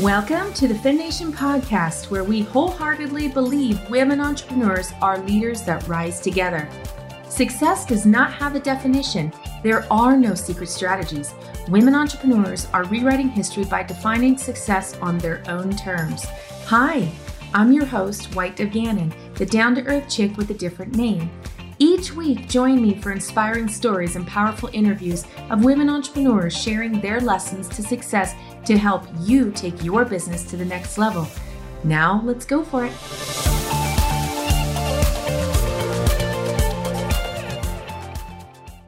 Welcome to the FemNation podcast, where we wholeheartedly believe women entrepreneurs are leaders that rise together. Success does not have a definition. There are no secret strategies. Women entrepreneurs are rewriting history by defining success on their own terms. Hi, I'm your host, White Gannon, the down to earth chick with a different name. Each week, join me for inspiring stories and powerful interviews of women entrepreneurs sharing their lessons to success to help you take your business to the next level. Now, let's go for it.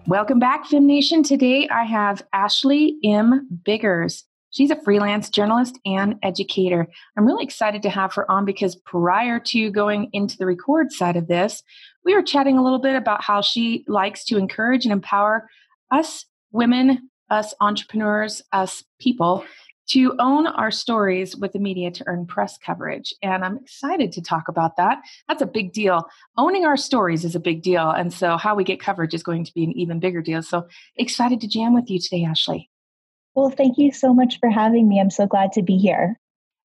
Welcome back, FemNation. Today I have Ashley M. Biggers. She's a freelance journalist and educator. I'm really excited to have her on because prior to going into the record side of this, we were chatting a little bit about how she likes to encourage and empower us women, us entrepreneurs, us people to own our stories with the media to earn press coverage. And I'm excited to talk about that. That's a big deal. Owning our stories is a big deal. And so, how we get coverage is going to be an even bigger deal. So, excited to jam with you today, Ashley. Well, thank you so much for having me. I'm so glad to be here.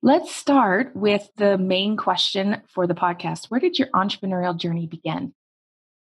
Let's start with the main question for the podcast. Where did your entrepreneurial journey begin?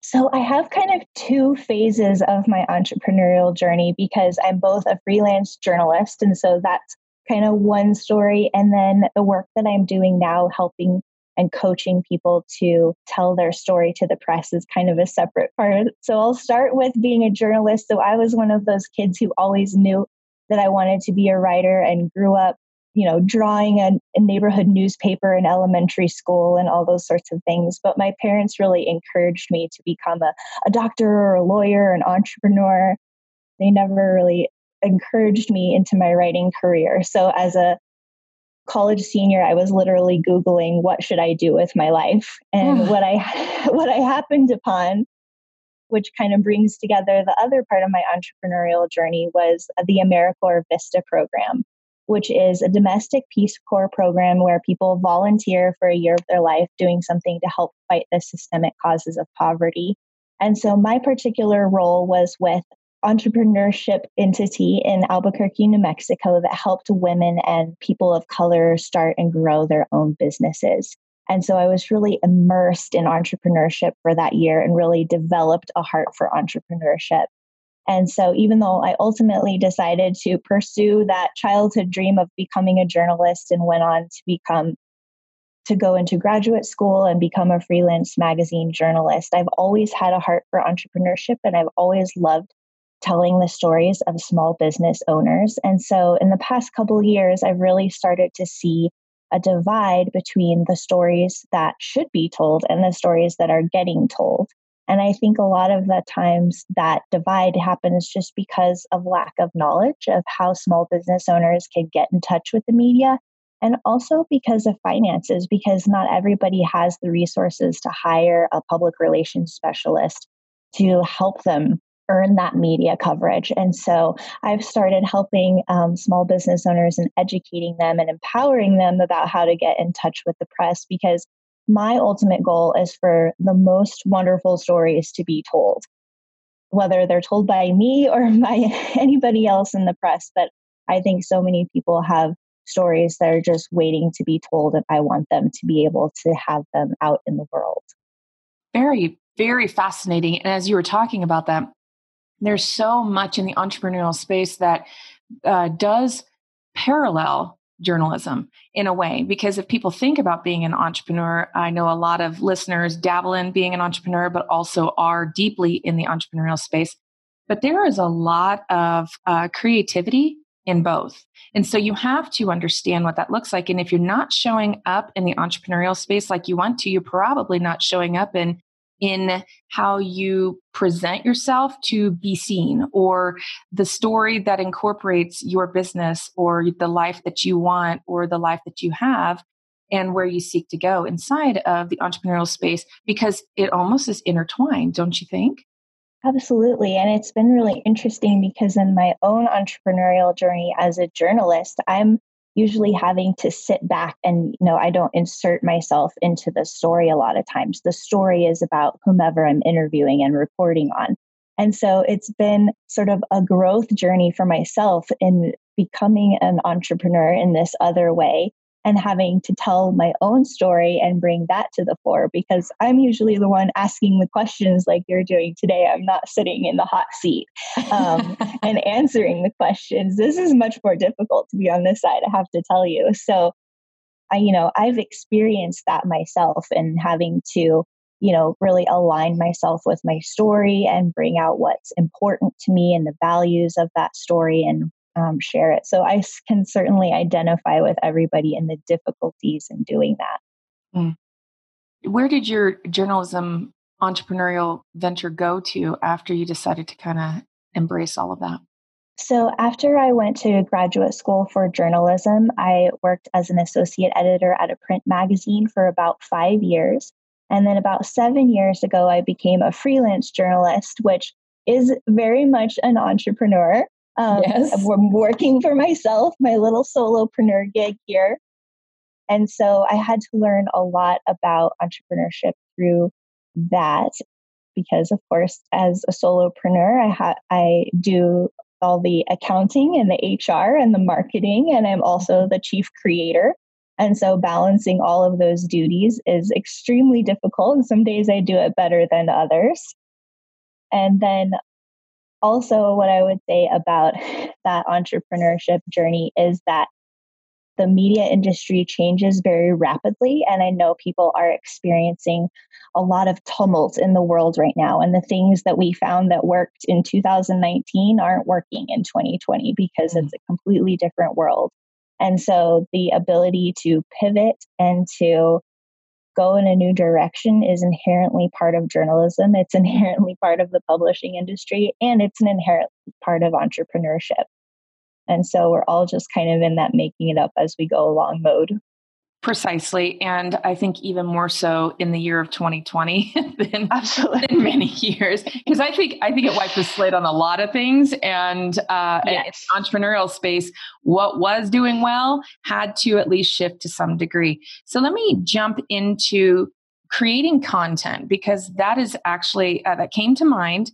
So, I have kind of two phases of my entrepreneurial journey because I'm both a freelance journalist. And so that's kind of one story. And then the work that I'm doing now, helping and coaching people to tell their story to the press, is kind of a separate part. So, I'll start with being a journalist. So, I was one of those kids who always knew that I wanted to be a writer and grew up you know, drawing a, a, neighborhood newspaper in elementary school and all those sorts of things. But my parents really encouraged me to become a, a doctor or a lawyer or an entrepreneur. They never really encouraged me into my writing career. So as a college senior, I was literally Googling what should I do with my life. And what I what I happened upon which kind of brings together the other part of my entrepreneurial journey was the AmeriCorps Vista program which is a domestic Peace Corps program where people volunteer for a year of their life doing something to help fight the systemic causes of poverty. And so my particular role was with entrepreneurship entity in Albuquerque, New Mexico that helped women and people of color start and grow their own businesses. And so I was really immersed in entrepreneurship for that year and really developed a heart for entrepreneurship. And so, even though I ultimately decided to pursue that childhood dream of becoming a journalist and went on to become to go into graduate school and become a freelance magazine journalist, I've always had a heart for entrepreneurship and I've always loved telling the stories of small business owners. And so, in the past couple years, I've really started to see a divide between the stories that should be told and the stories that are getting told. And I think a lot of the times that divide happens just because of lack of knowledge of how small business owners can get in touch with the media. And also because of finances, because not everybody has the resources to hire a public relations specialist to help them earn that media coverage. And so I've started helping um, small business owners and educating them and empowering them about how to get in touch with the press because my ultimate goal is for the most wonderful stories to be told, whether they're told by me or by anybody else in the press. But I think so many people have stories that are just waiting to be told, and I want them to be able to have them out in the world. Very, very fascinating. And as you were talking about that, there's so much in the entrepreneurial space that uh, does parallel journalism in a way. Because if people think about being an entrepreneur i know a lot of listeners dabble in being an entrepreneur but also are deeply in the entrepreneurial space. But there is a lot of uh, creativity in both. And so you have to understand what that looks like. And if you're not showing up in the entrepreneurial space like you want to you're probably not showing up in in how you present yourself to be seen or the story that incorporates your business or the life that you want or the life that you have and where you seek to go inside of the entrepreneurial space because it almost is intertwined, don't you think? Absolutely. And it's been really interesting because in my own entrepreneurial journey as a journalist, I'm usually having to sit back and you know i don't insert myself into the story a lot of times. The story is about whomever i'm interviewing and reporting on. And so it's been sort of a growth journey for myself in becoming an entrepreneur in this other way and having to tell my own story and bring that to the fore because I'm usually the one asking the questions like you're doing today. I'm not sitting in the hot seat um, and answering the questions. This is much more difficult to be on this side, I have to tell you. So, I, you know, I've experienced that myself and having to, you know, really align myself with my story and bring out what's important to me and the values of that story and um, share it. So I can certainly identify with everybody in the difficulties in doing that. Mm. Where did your journalism entrepreneurial venture go to after you decided to kind of embrace all of that? So, after I went to graduate school for journalism, I worked as an associate editor at a print magazine for about five years. And then, about seven years ago, I became a freelance journalist, which is very much an entrepreneur. Um, yes. I'm working for myself, my little solopreneur gig here. And so I had to learn a lot about entrepreneurship through that because of course as a solopreneur I ha- I do all the accounting and the HR and the marketing and I'm also the chief creator. And so balancing all of those duties is extremely difficult and some days I do it better than others. And then also, what I would say about that entrepreneurship journey is that the media industry changes very rapidly. And I know people are experiencing a lot of tumult in the world right now. And the things that we found that worked in 2019 aren't working in 2020 because mm. it's a completely different world. And so the ability to pivot and to go in a new direction is inherently part of journalism. It's inherently part of the publishing industry, and it's an inherent part of entrepreneurship. And so we're all just kind of in that making it up as we go along mode. Precisely. And I think even more so in the year of 2020 than, Absolutely. than many years. Because I think I think it wiped the slate on a lot of things. And uh, yes. in entrepreneurial space, what was doing well had to at least shift to some degree. So let me jump into creating content because that is actually uh, that came to mind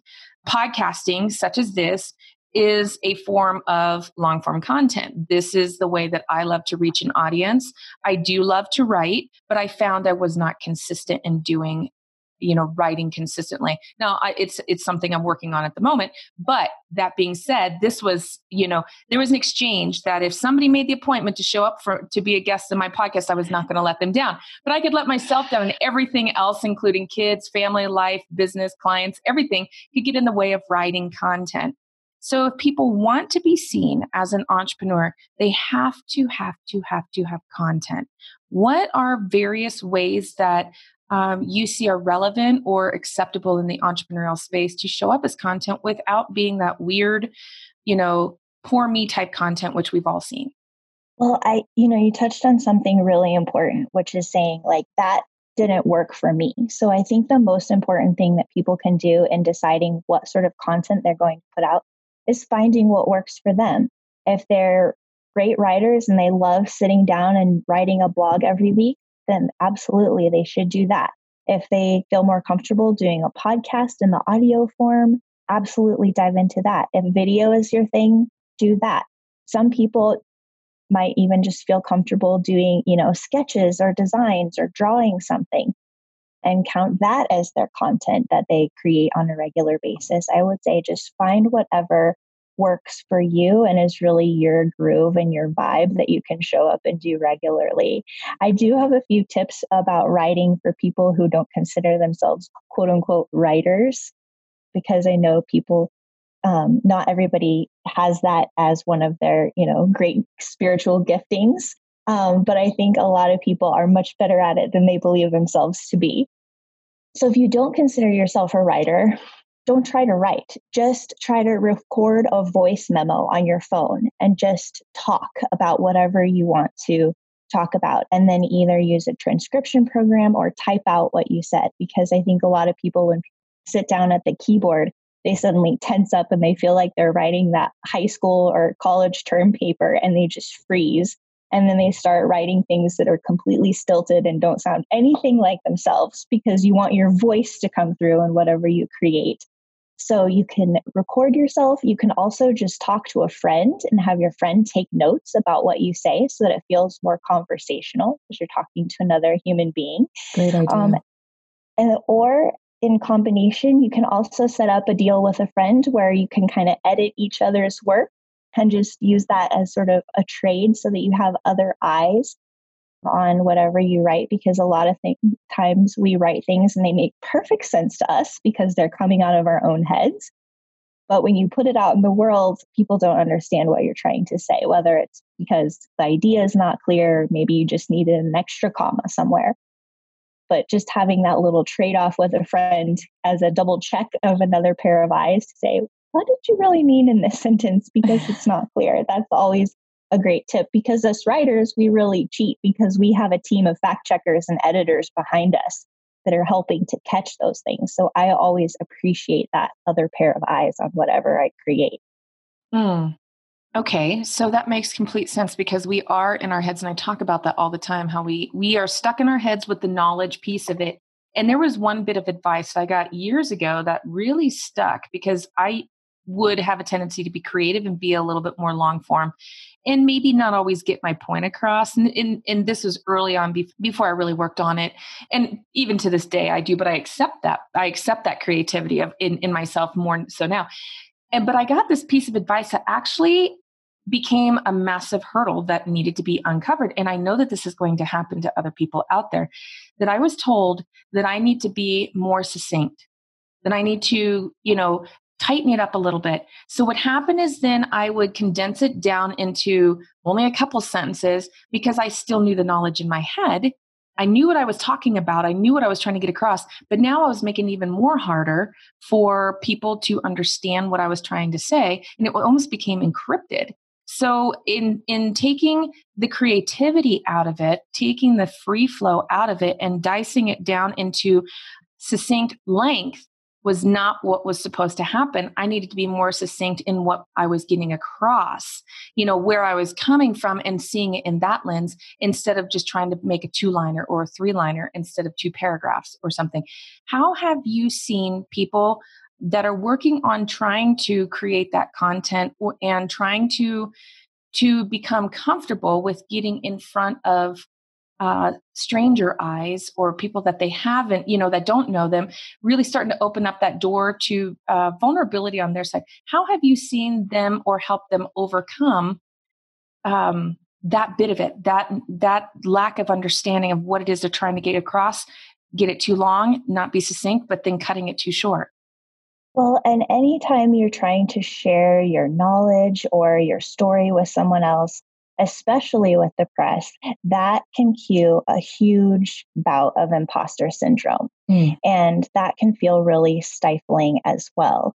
podcasting such as this is a form of long form content. This is the way that I love to reach an audience. I do love to write, but I found I was not consistent in doing you know writing consistently now I, it's it's something i'm working on at the moment but that being said this was you know there was an exchange that if somebody made the appointment to show up for to be a guest in my podcast i was not going to let them down but i could let myself down and everything else including kids family life business clients everything could get in the way of writing content so if people want to be seen as an entrepreneur, they have to, have to, have to have content. What are various ways that um, you see are relevant or acceptable in the entrepreneurial space to show up as content without being that weird, you know, poor me type content, which we've all seen? Well, I, you know, you touched on something really important, which is saying like that didn't work for me. So I think the most important thing that people can do in deciding what sort of content they're going to put out is finding what works for them. If they're great writers and they love sitting down and writing a blog every week, then absolutely they should do that. If they feel more comfortable doing a podcast in the audio form, absolutely dive into that. If video is your thing, do that. Some people might even just feel comfortable doing, you know, sketches or designs or drawing something and count that as their content that they create on a regular basis. I would say just find whatever works for you and is really your groove and your vibe that you can show up and do regularly. I do have a few tips about writing for people who don't consider themselves quote unquote writers, because I know people, um, not everybody has that as one of their, you know, great spiritual giftings. Um, but I think a lot of people are much better at it than they believe themselves to be. So if you don't consider yourself a writer, don't try to write. Just try to record a voice memo on your phone and just talk about whatever you want to talk about. And then either use a transcription program or type out what you said. Because I think a lot of people, when sit down at the keyboard, they suddenly tense up and they feel like they're writing that high school or college term paper and they just freeze and then they start writing things that are completely stilted and don't sound anything like themselves because you want your voice to come through in whatever you create. So you can record yourself. You can also just talk to a friend and have your friend take notes about what you say so that it feels more conversational because you're talking to another human being. Great idea. Um, and, or in combination, you can also set up a deal with a friend where you can kind of edit each other's work and just use that as sort of a trade so that you have other eyes on whatever you write because a lot of th- times we write things and they make perfect sense to us because they're coming out of our own heads. But when you put it out in the world, people don't understand what you're trying to say, whether it's because the idea is not clear, maybe you just needed an extra comma somewhere. But just having that little trade off with a friend as a double check of another pair of eyes to say, what did you really mean in this sentence? Because it's not clear. That's always a great tip because as writers, we really cheat because we have a team of fact checkers and editors behind us that are helping to catch those things. So I always appreciate that other pair of eyes on whatever I create. Mm. Okay, so that makes complete sense because we are in our heads, and I talk about that all the time. How we we are stuck in our heads with the knowledge piece of it. And there was one bit of advice I got years ago that really stuck because I would have a tendency to be creative and be a little bit more long form and maybe not always get my point across. And, and, and this was early on be- before i really worked on it. And even to this day i do but i accept that i accept that creativity of in, in myself more so now. And but i got this piece of advice that actually became a massive hurdle that needed to be uncovered. And i know that this is going to happen to other people out there that i was told that i need to be more succinct that i need to you know tighten it up a little bit. So what happened is then I would condense it down into only a couple sentences because I still knew the knowledge in my head. I knew what I was talking about. I knew what I was trying to get across, but now I was making it even more harder for people to understand what I was trying to say, and it almost became encrypted. So in in taking the creativity out of it, taking the free flow out of it and dicing it down into succinct length, was not what was supposed to happen. I needed to be more succinct in what I was getting across, you know, where I was coming from and seeing it in that lens instead of just trying to make a two liner or a three liner instead of two paragraphs or something. How have you seen people that are working on trying to create that content and trying to to become comfortable with getting in front of uh, stranger eyes or people that they haven't, you know, that don't know them, really starting to open up that door to uh, vulnerability on their side. How have you seen them or helped them overcome um, that bit of it, that that lack of understanding of what it is they're trying to get across? Get it too long, not be succinct, but then cutting it too short. Well, and anytime you're trying to share your knowledge or your story with someone else, especially with the press, that can cue a huge bout of imposter syndrome. Mm. And that can feel really stifling as well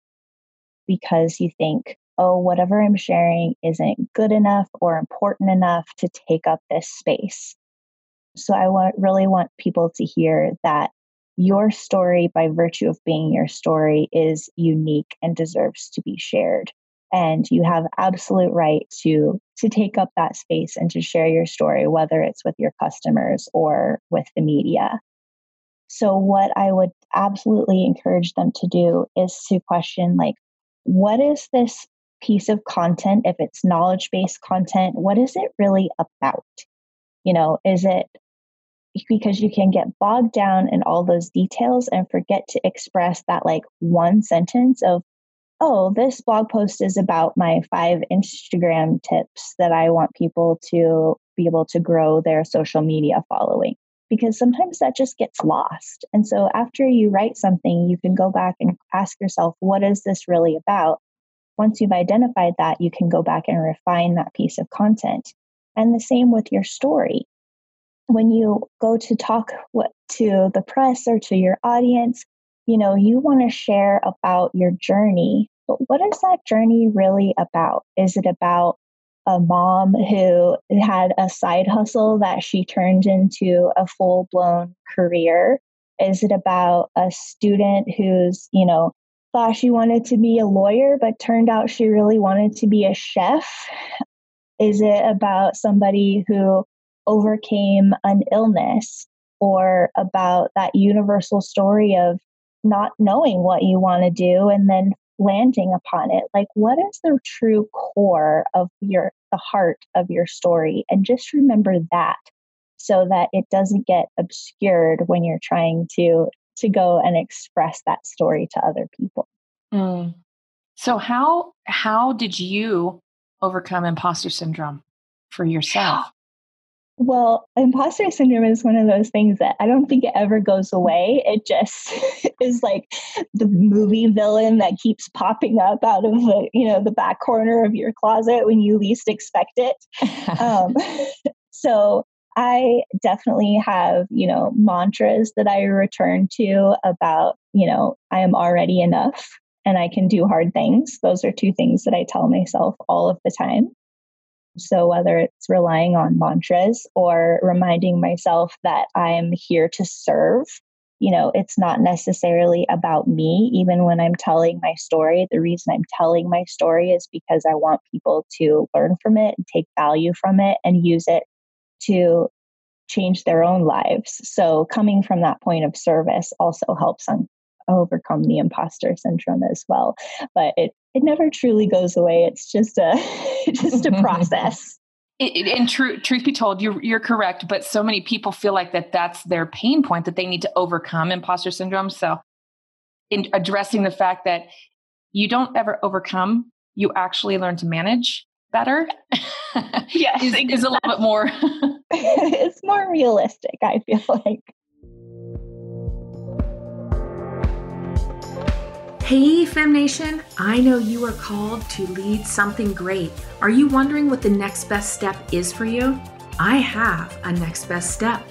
because you think, oh, whatever I'm sharing isn't good enough or important enough to take up this space. So I want, really want people to hear that your story, by virtue of being your story, is unique and deserves to be shared and you have absolute right to to take up that space and to share your story whether it's with your customers or with the media. So what i would absolutely encourage them to do is to question like what is this piece of content if it's knowledge based content what is it really about? You know is it because you can get bogged down in all those details and forget to express that like one sentence of oh, this blog post is about my five Instagram tips that I want people to be able to grow their social media following. Because sometimes that just gets lost. And so after you write something, you can go back and ask yourself, what is this really about? Once you've identified that, you can go back and refine that piece of content. And the same with your story. When you go to talk to the press or to your audience, you know, you want to share about your journey, but what is that journey really about? Is it about a mom who had a side hustle that she turned into a full blown career? Is it about a student who's, you know, thought she wanted to be a lawyer, but turned out she really wanted to be a chef? Is it about somebody who overcame an illness or about that universal story of not knowing what you want to do and then landing upon it. Like, what is the true core of your, the heart of your story? And just remember that so that it doesn't get obscured when you're trying to to go and express that story to other people. Mm. So how how did you overcome imposter syndrome for yourself? Well, imposter syndrome is one of those things that I don't think it ever goes away. It just is like the movie villain that keeps popping up out of the, you know, the back corner of your closet when you least expect it. um, so I definitely have, you know, mantras that I return to about, you know, I am already enough and I can do hard things. Those are two things that I tell myself all of the time. So, whether it's relying on mantras or reminding myself that I'm here to serve, you know, it's not necessarily about me. Even when I'm telling my story, the reason I'm telling my story is because I want people to learn from it and take value from it and use it to change their own lives. So, coming from that point of service also helps on overcome the imposter syndrome as well. But it it never truly goes away. It's just a just a process. It, it, and true, truth be told, you're you're correct. But so many people feel like that that's their pain point that they need to overcome imposter syndrome. So, in addressing the fact that you don't ever overcome, you actually learn to manage better. yes, is, is a little bit more. it's more realistic. I feel like. Hey, Fem Nation! I know you are called to lead something great. Are you wondering what the next best step is for you? I have a next best step.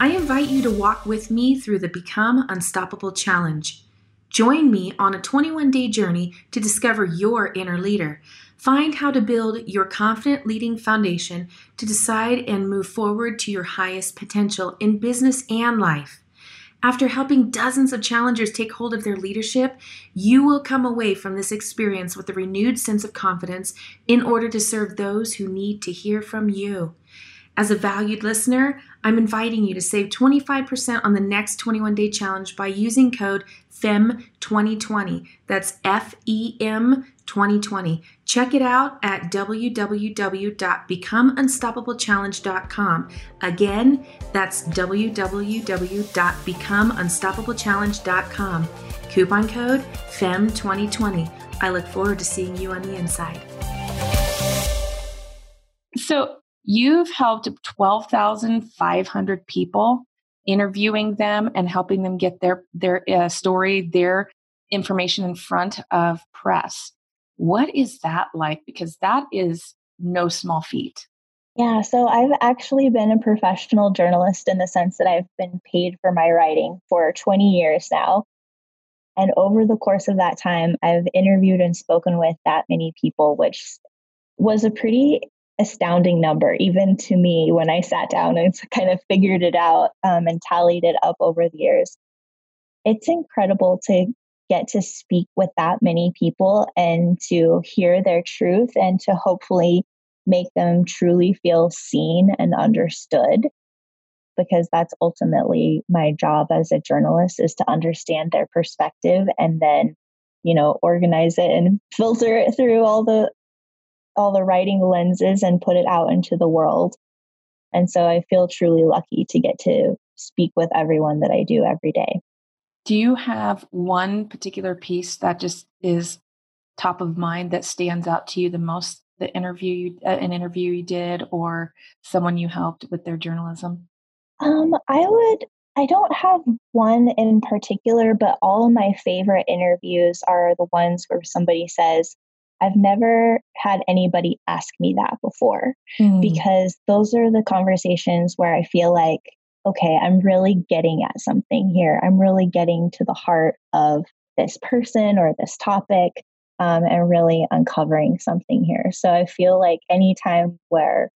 I invite you to walk with me through the Become Unstoppable Challenge. Join me on a 21 day journey to discover your inner leader. Find how to build your confident leading foundation to decide and move forward to your highest potential in business and life. After helping dozens of challengers take hold of their leadership, you will come away from this experience with a renewed sense of confidence in order to serve those who need to hear from you. As a valued listener, I'm inviting you to save 25% on the next 21 day challenge by using code FEM2020. That's F E M 2020. Check it out at www.becomeunstoppablechallenge.com. Again, that's www.becomeunstoppablechallenge.com. Coupon code FEM2020. I look forward to seeing you on the inside. So, you've helped 12,500 people interviewing them and helping them get their their uh, story, their information in front of press. What is that like? Because that is no small feat. Yeah, so I've actually been a professional journalist in the sense that I've been paid for my writing for 20 years now. And over the course of that time, I've interviewed and spoken with that many people, which was a pretty astounding number, even to me, when I sat down and kind of figured it out um, and tallied it up over the years. It's incredible to get to speak with that many people and to hear their truth and to hopefully make them truly feel seen and understood because that's ultimately my job as a journalist is to understand their perspective and then you know organize it and filter it through all the all the writing lenses and put it out into the world and so i feel truly lucky to get to speak with everyone that i do every day do you have one particular piece that just is top of mind that stands out to you the most? The interview, you, uh, an interview you did, or someone you helped with their journalism? Um, I would. I don't have one in particular, but all of my favorite interviews are the ones where somebody says, I've never had anybody ask me that before mm. because those are the conversations where I feel like okay, I'm really getting at something here. I'm really getting to the heart of this person or this topic um, and really uncovering something here. So I feel like anytime where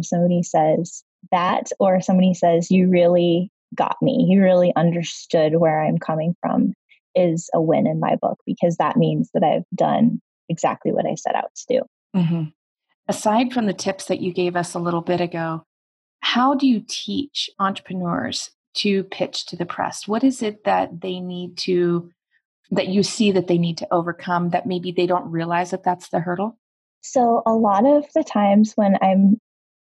somebody says that or somebody says, you really got me, you really understood where I'm coming from, is a win in my book because that means that I've done exactly what I set out to do. Mm-hmm. Aside from the tips that you gave us a little bit ago, how do you teach entrepreneurs to pitch to the press? What is it that they need to, that you see that they need to overcome that maybe they don't realize that that's the hurdle? So, a lot of the times when I'm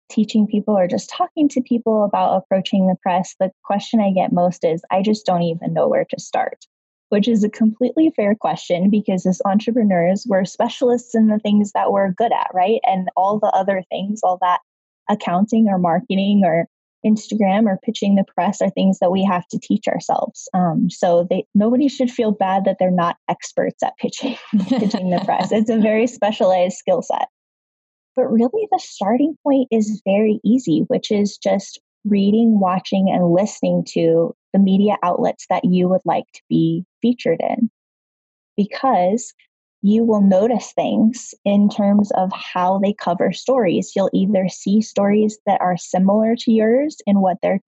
teaching people or just talking to people about approaching the press, the question I get most is, I just don't even know where to start, which is a completely fair question because as entrepreneurs, we're specialists in the things that we're good at, right? And all the other things, all that accounting or marketing or Instagram or pitching the press are things that we have to teach ourselves. Um, so they nobody should feel bad that they're not experts at pitching pitching the press. It's a very specialized skill set. But really, the starting point is very easy, which is just reading, watching, and listening to the media outlets that you would like to be featured in. Because you will notice things in terms of how they cover stories. You'll either see stories that are similar to yours in what they're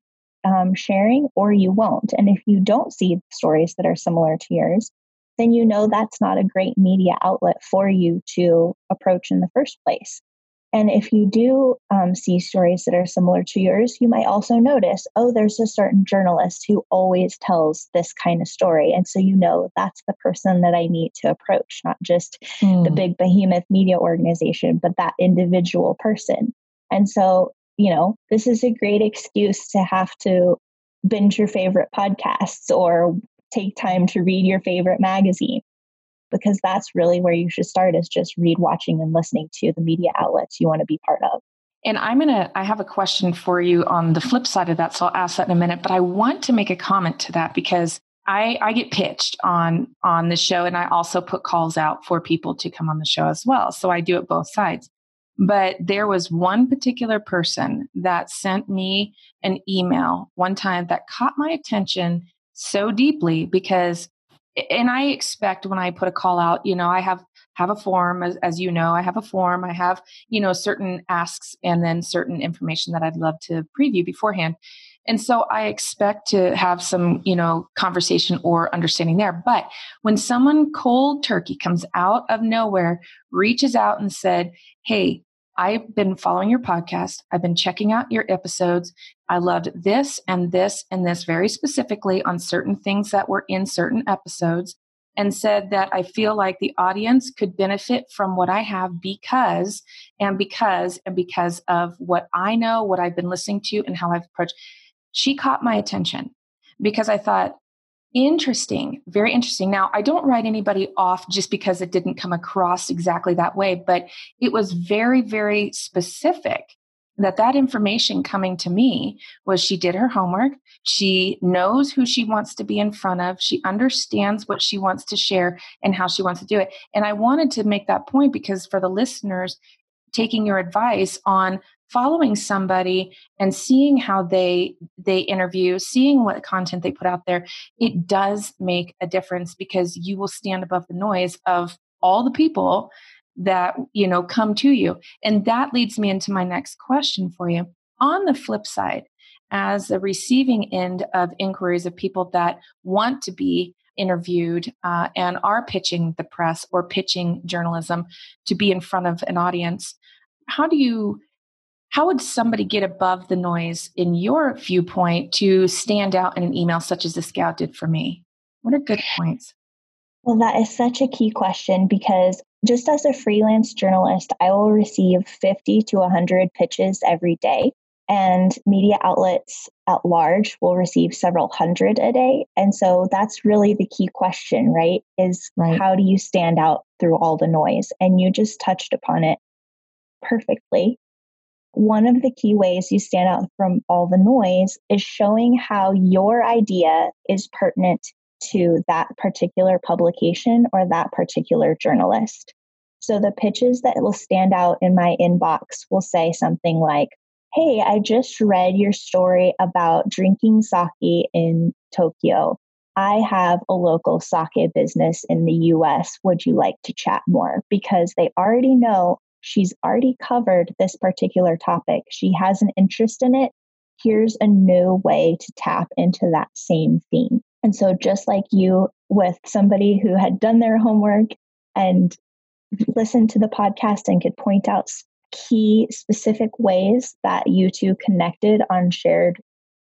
um, sharing, or you won't. And if you don't see stories that are similar to yours, then you know that's not a great media outlet for you to approach in the first place. And if you do um, see stories that are similar to yours, you might also notice, oh, there's a certain journalist who always tells this kind of story. And so you know that's the person that I need to approach, not just mm. the hmm. big behemoth media organization, but that individual person. And so, you know, this is a great excuse to have to binge your favorite podcasts or take time to read your favorite magazine because that's really where you should start is just read watching and listening to the media outlets you want to be part of and i'm going to i have a question for you on the flip side of that so i'll ask that in a minute but i want to make a comment to that because I, I get pitched on on the show and I also put calls out for people to come on the show as well. So I do it both sides. But there was one particular person that sent me an email one time that caught my attention so deeply because and I expect when I put a call out, you know, I have have a form as, as, you know, I have a form, I have, you know, certain asks and then certain information that I'd love to preview beforehand. And so I expect to have some, you know, conversation or understanding there. But when someone cold turkey comes out of nowhere, reaches out and said, Hey, I've been following your podcast. I've been checking out your episodes. I loved this and this and this very specifically on certain things that were in certain episodes and said that I feel like the audience could benefit from what I have because and because and because of what I know, what I've been listening to, and how I've approached. She caught my attention because I thought, Interesting, very interesting. Now, I don't write anybody off just because it didn't come across exactly that way, but it was very, very specific that that information coming to me was she did her homework. She knows who she wants to be in front of. She understands what she wants to share and how she wants to do it. And i wanted to make that point because for the listeners taking your advice on following somebody and seeing how they they interview seeing what content they put out there it does make a difference because you will stand above the noise of all the people that you know come to you. And that leads me into my next question for you. On the flip side as the receiving end of inquiries of people that want to be interviewed uh, and are pitching the press or pitching journalism to be in front of an audience how do you how would somebody get above the noise in your viewpoint to stand out in an email such as the scout did for me? What are good points? Well, that is such a key question because just as a freelance journalist, I will receive 50 to 100 pitches every day. And media outlets at large will receive several hundred a day. And so that's really the key question, right? Is right. how do you stand out through all the noise? And you just touched upon it perfectly one of the key ways you stand out from all the noise is showing how your idea is pertinent to that particular publication or that particular journalist. So the pitches that will stand out in my inbox will say something like, Hey, I just read your story about drinking sake in Tokyo. I have a local sake business in the US. Would you like to chat more? Because they already know she's already covered this particular topic. She has an interest in it. Here's a new way to tap into that same theme. And so, just like you with somebody who had done their homework and listened to the podcast and could point out key specific ways that you two connected on shared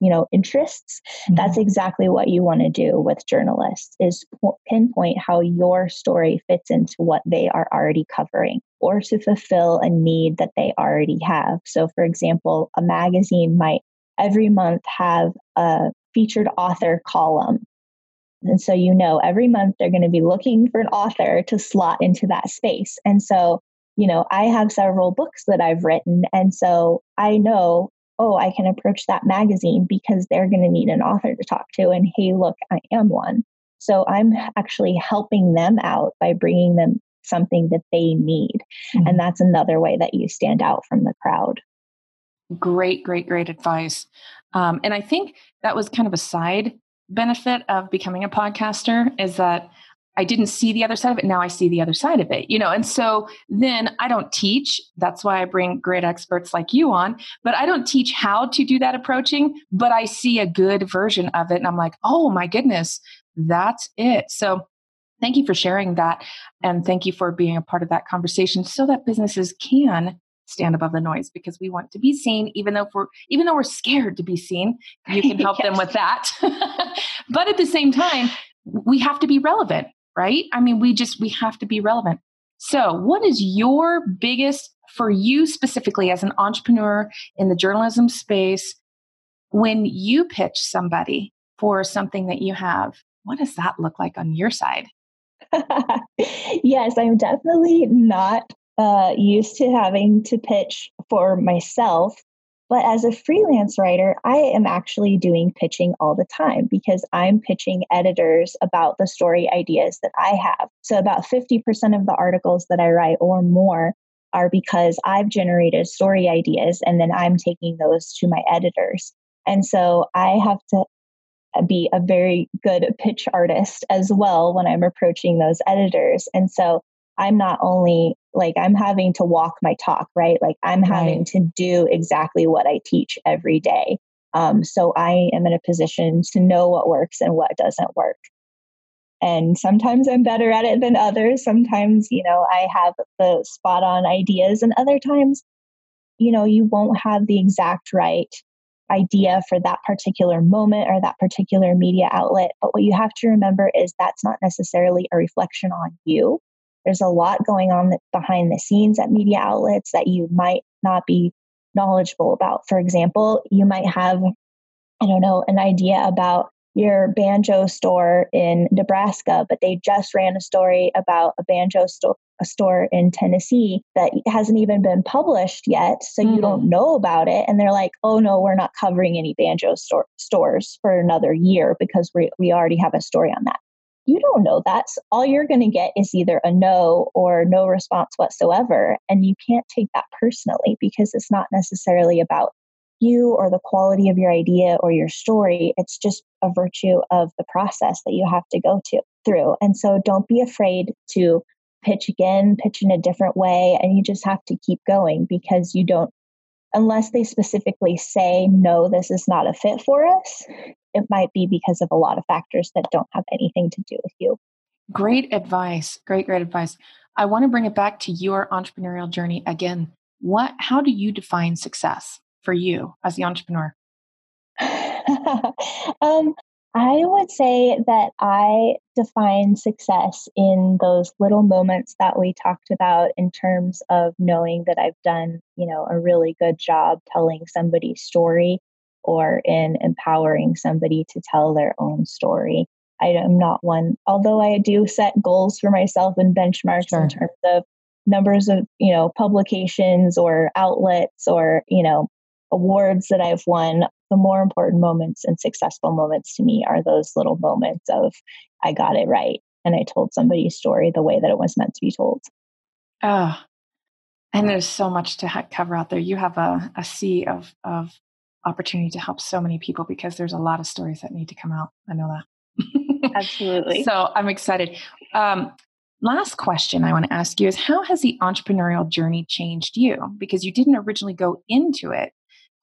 you know interests mm-hmm. that's exactly what you want to do with journalists is pinpoint how your story fits into what they are already covering or to fulfill a need that they already have. So for example a magazine might every month have a featured author column. And so you know every month they're going to be looking for an author to slot into that space. And so you know i have several books that i've written and so i know oh, I can approach that magazine because they're going to need an author to talk to. And hey, look, I am one. So I'm actually helping them out by bringing them something that they need. Mm-hmm. And that's another way that you stand out from the crowd. Great, great, great advice. Um, and I think that was kind of a side benefit of becoming a podcaster is that I didn't see the other side of it. Now I see the other side of it, you know. And so then I don't teach. That's why I bring great experts like you on. But I don't teach how to do that approaching, but I see a good version of it. And I'm like, oh my goodness, that's it. So thank you for sharing that. And thank you for being a part of that conversation so that businesses can stand above the noise because we want to be seen even though we're even though we're scared to be seen you can help yes. them with that but at the same time we have to be relevant right? I mean, we just, we have to be relevant. So, what is your biggest, for you specifically as an entrepreneur in the journalism space, when you pitch somebody for something that you have, what does that look like on your side? yes, I'm definitely not uh, used to having to pitch for myself. But as a freelance writer, I am actually doing pitching all the time because I'm pitching editors about the story ideas that I have. So about 50% of the articles that I write or more are because I've generated story ideas and then I'm taking those to my editors. And so I have to be a very good pitch artist as well when I'm approaching those editors. And so I'm not only like I'm having to walk my talk, right? Like I'm right. having to do exactly what I teach every day. Um, so I am in a position to know what works and what doesn't work. And sometimes I'm better at it than others. Sometimes, you know, I have the spot on ideas, and other times, you know, you won't have the exact right idea for that particular moment or that particular media outlet. But what you have to remember is that's not necessarily a reflection on you. There's a lot going on behind the scenes at media outlets that you might not be knowledgeable about. For example, you might have, I don't know, an idea about your banjo store in Nebraska, but they just ran a story about a banjo store a store in Tennessee that hasn't even been published yet, so mm-hmm. you don't mm-hmm. know about it. And they're like, "Oh no, we're not covering any banjo store- stores for another year because we we already have a story on that." You don't know that. All you're going to get is either a no or no response whatsoever. And you can't take that personally because it's not necessarily about you or the quality of your idea or your story. It's just a virtue of the process that you have to go to through. And so don't be afraid to pitch again, pitch in a different way, and you just have to keep going because you don't unless they specifically say no this is not a fit for us it might be because of a lot of factors that don't have anything to do with you. Great advice. Great, great advice. I want to bring it back to your entrepreneurial journey again. What how do you define success for you as the entrepreneur? um, I would say that I define success in those little moments that we talked about in terms of knowing that I've done, you know, a really good job telling somebody's story or in empowering somebody to tell their own story. I am not one, although I do set goals for myself and benchmarks sure. in terms of numbers of, you know, publications or outlets or, you know, awards that I've won. The more important moments and successful moments to me are those little moments of I got it right and I told somebody's story the way that it was meant to be told. Ah, oh, and there's so much to cover out there. You have a, a sea of, of opportunity to help so many people because there's a lot of stories that need to come out. I know that. Absolutely. so I'm excited. Um, last question I want to ask you is how has the entrepreneurial journey changed you? Because you didn't originally go into it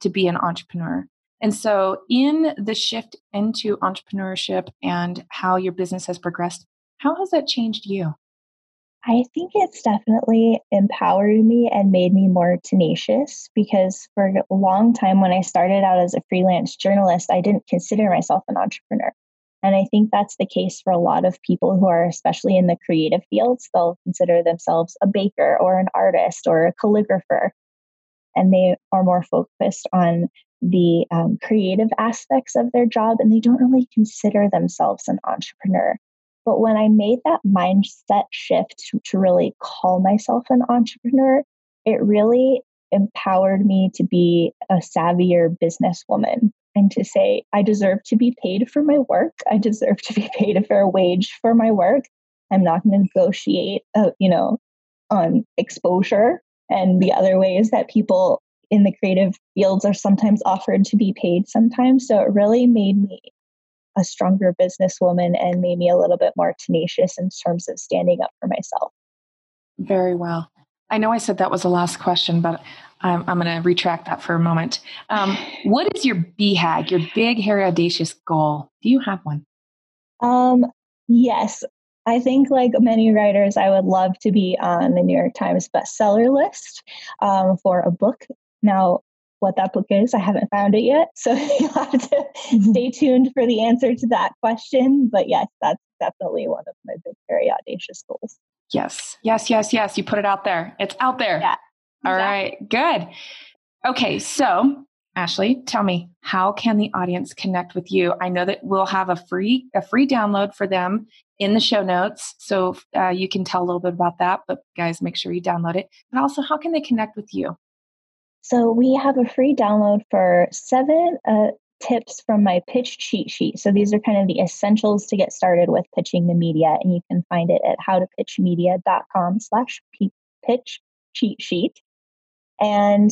to be an entrepreneur. And so, in the shift into entrepreneurship and how your business has progressed, how has that changed you? I think it's definitely empowered me and made me more tenacious because for a long time when I started out as a freelance journalist, I didn't consider myself an entrepreneur. And I think that's the case for a lot of people who are, especially in the creative fields, they'll consider themselves a baker or an artist or a calligrapher. And they are more focused on the um, creative aspects of their job and they don't really consider themselves an entrepreneur. But when I made that mindset shift to, to really call myself an entrepreneur, it really empowered me to be a savvier businesswoman and to say, I deserve to be paid for my work. I deserve to be paid a fair wage for my work. I'm not going to negotiate, uh, you know, on exposure and the other ways that people in the creative fields are sometimes offered to be paid sometimes. So it really made me a stronger businesswoman and made me a little bit more tenacious in terms of standing up for myself. Very well. I know I said that was the last question, but I'm, I'm going to retract that for a moment. Um, what is your BHAG, your big, hairy, audacious goal? Do you have one? Um, yes. I think, like many writers, I would love to be on the New York Times bestseller list um, for a book. Now, what that book is, I haven't found it yet. So you'll have to mm-hmm. stay tuned for the answer to that question. But yes, that's definitely one of my big, very audacious goals. Yes, yes, yes, yes. You put it out there. It's out there. Yeah. Exactly. All right, good. Okay, so Ashley, tell me, how can the audience connect with you? I know that we'll have a free a free download for them in the show notes, so uh, you can tell a little bit about that. But guys, make sure you download it. But also, how can they connect with you? So we have a free download for seven uh, tips from my pitch cheat sheet. So these are kind of the essentials to get started with pitching the media, and you can find it at howtopitchmedia.com slash pitch cheat sheet. And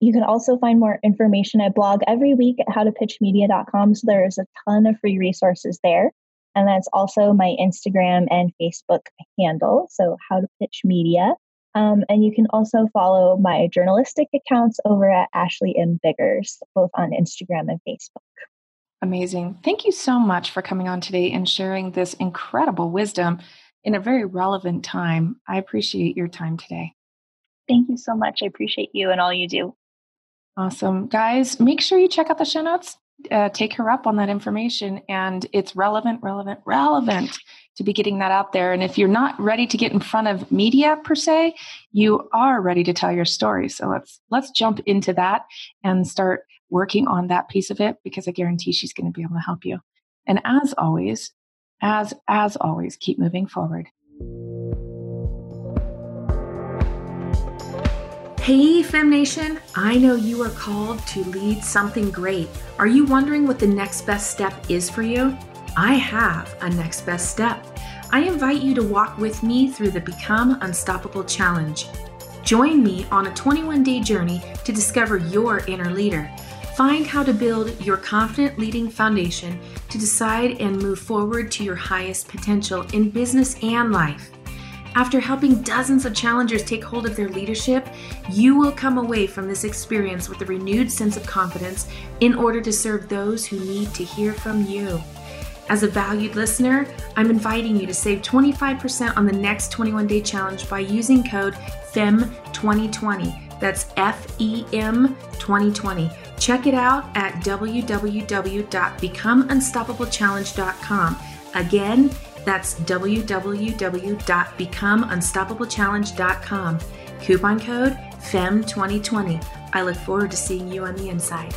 you can also find more information. I blog every week at howtopitchmedia.com. So there's a ton of free resources there. And that's also my Instagram and Facebook handle. So how to pitch media. Um, and you can also follow my journalistic accounts over at Ashley M. Biggers, both on Instagram and Facebook. Amazing. Thank you so much for coming on today and sharing this incredible wisdom in a very relevant time. I appreciate your time today. Thank you so much. I appreciate you and all you do. Awesome. Guys, make sure you check out the show notes. Uh, take her up on that information, and it's relevant, relevant, relevant to be getting that out there. And if you're not ready to get in front of media per se, you are ready to tell your story. So let's let's jump into that and start working on that piece of it because I guarantee she's going to be able to help you. And as always, as as always, keep moving forward. Hey, Fem Nation! I know you are called to lead something great. Are you wondering what the next best step is for you? I have a next best step. I invite you to walk with me through the Become Unstoppable Challenge. Join me on a 21 day journey to discover your inner leader. Find how to build your confident leading foundation to decide and move forward to your highest potential in business and life. After helping dozens of challengers take hold of their leadership, you will come away from this experience with a renewed sense of confidence in order to serve those who need to hear from you. As a valued listener, I'm inviting you to save 25% on the next 21 day challenge by using code FEM2020. That's F E M 2020. Check it out at www.becomeunstoppablechallenge.com. Again, that's www.becomeunstoppablechallenge.com. Coupon code FEM2020. I look forward to seeing you on the inside.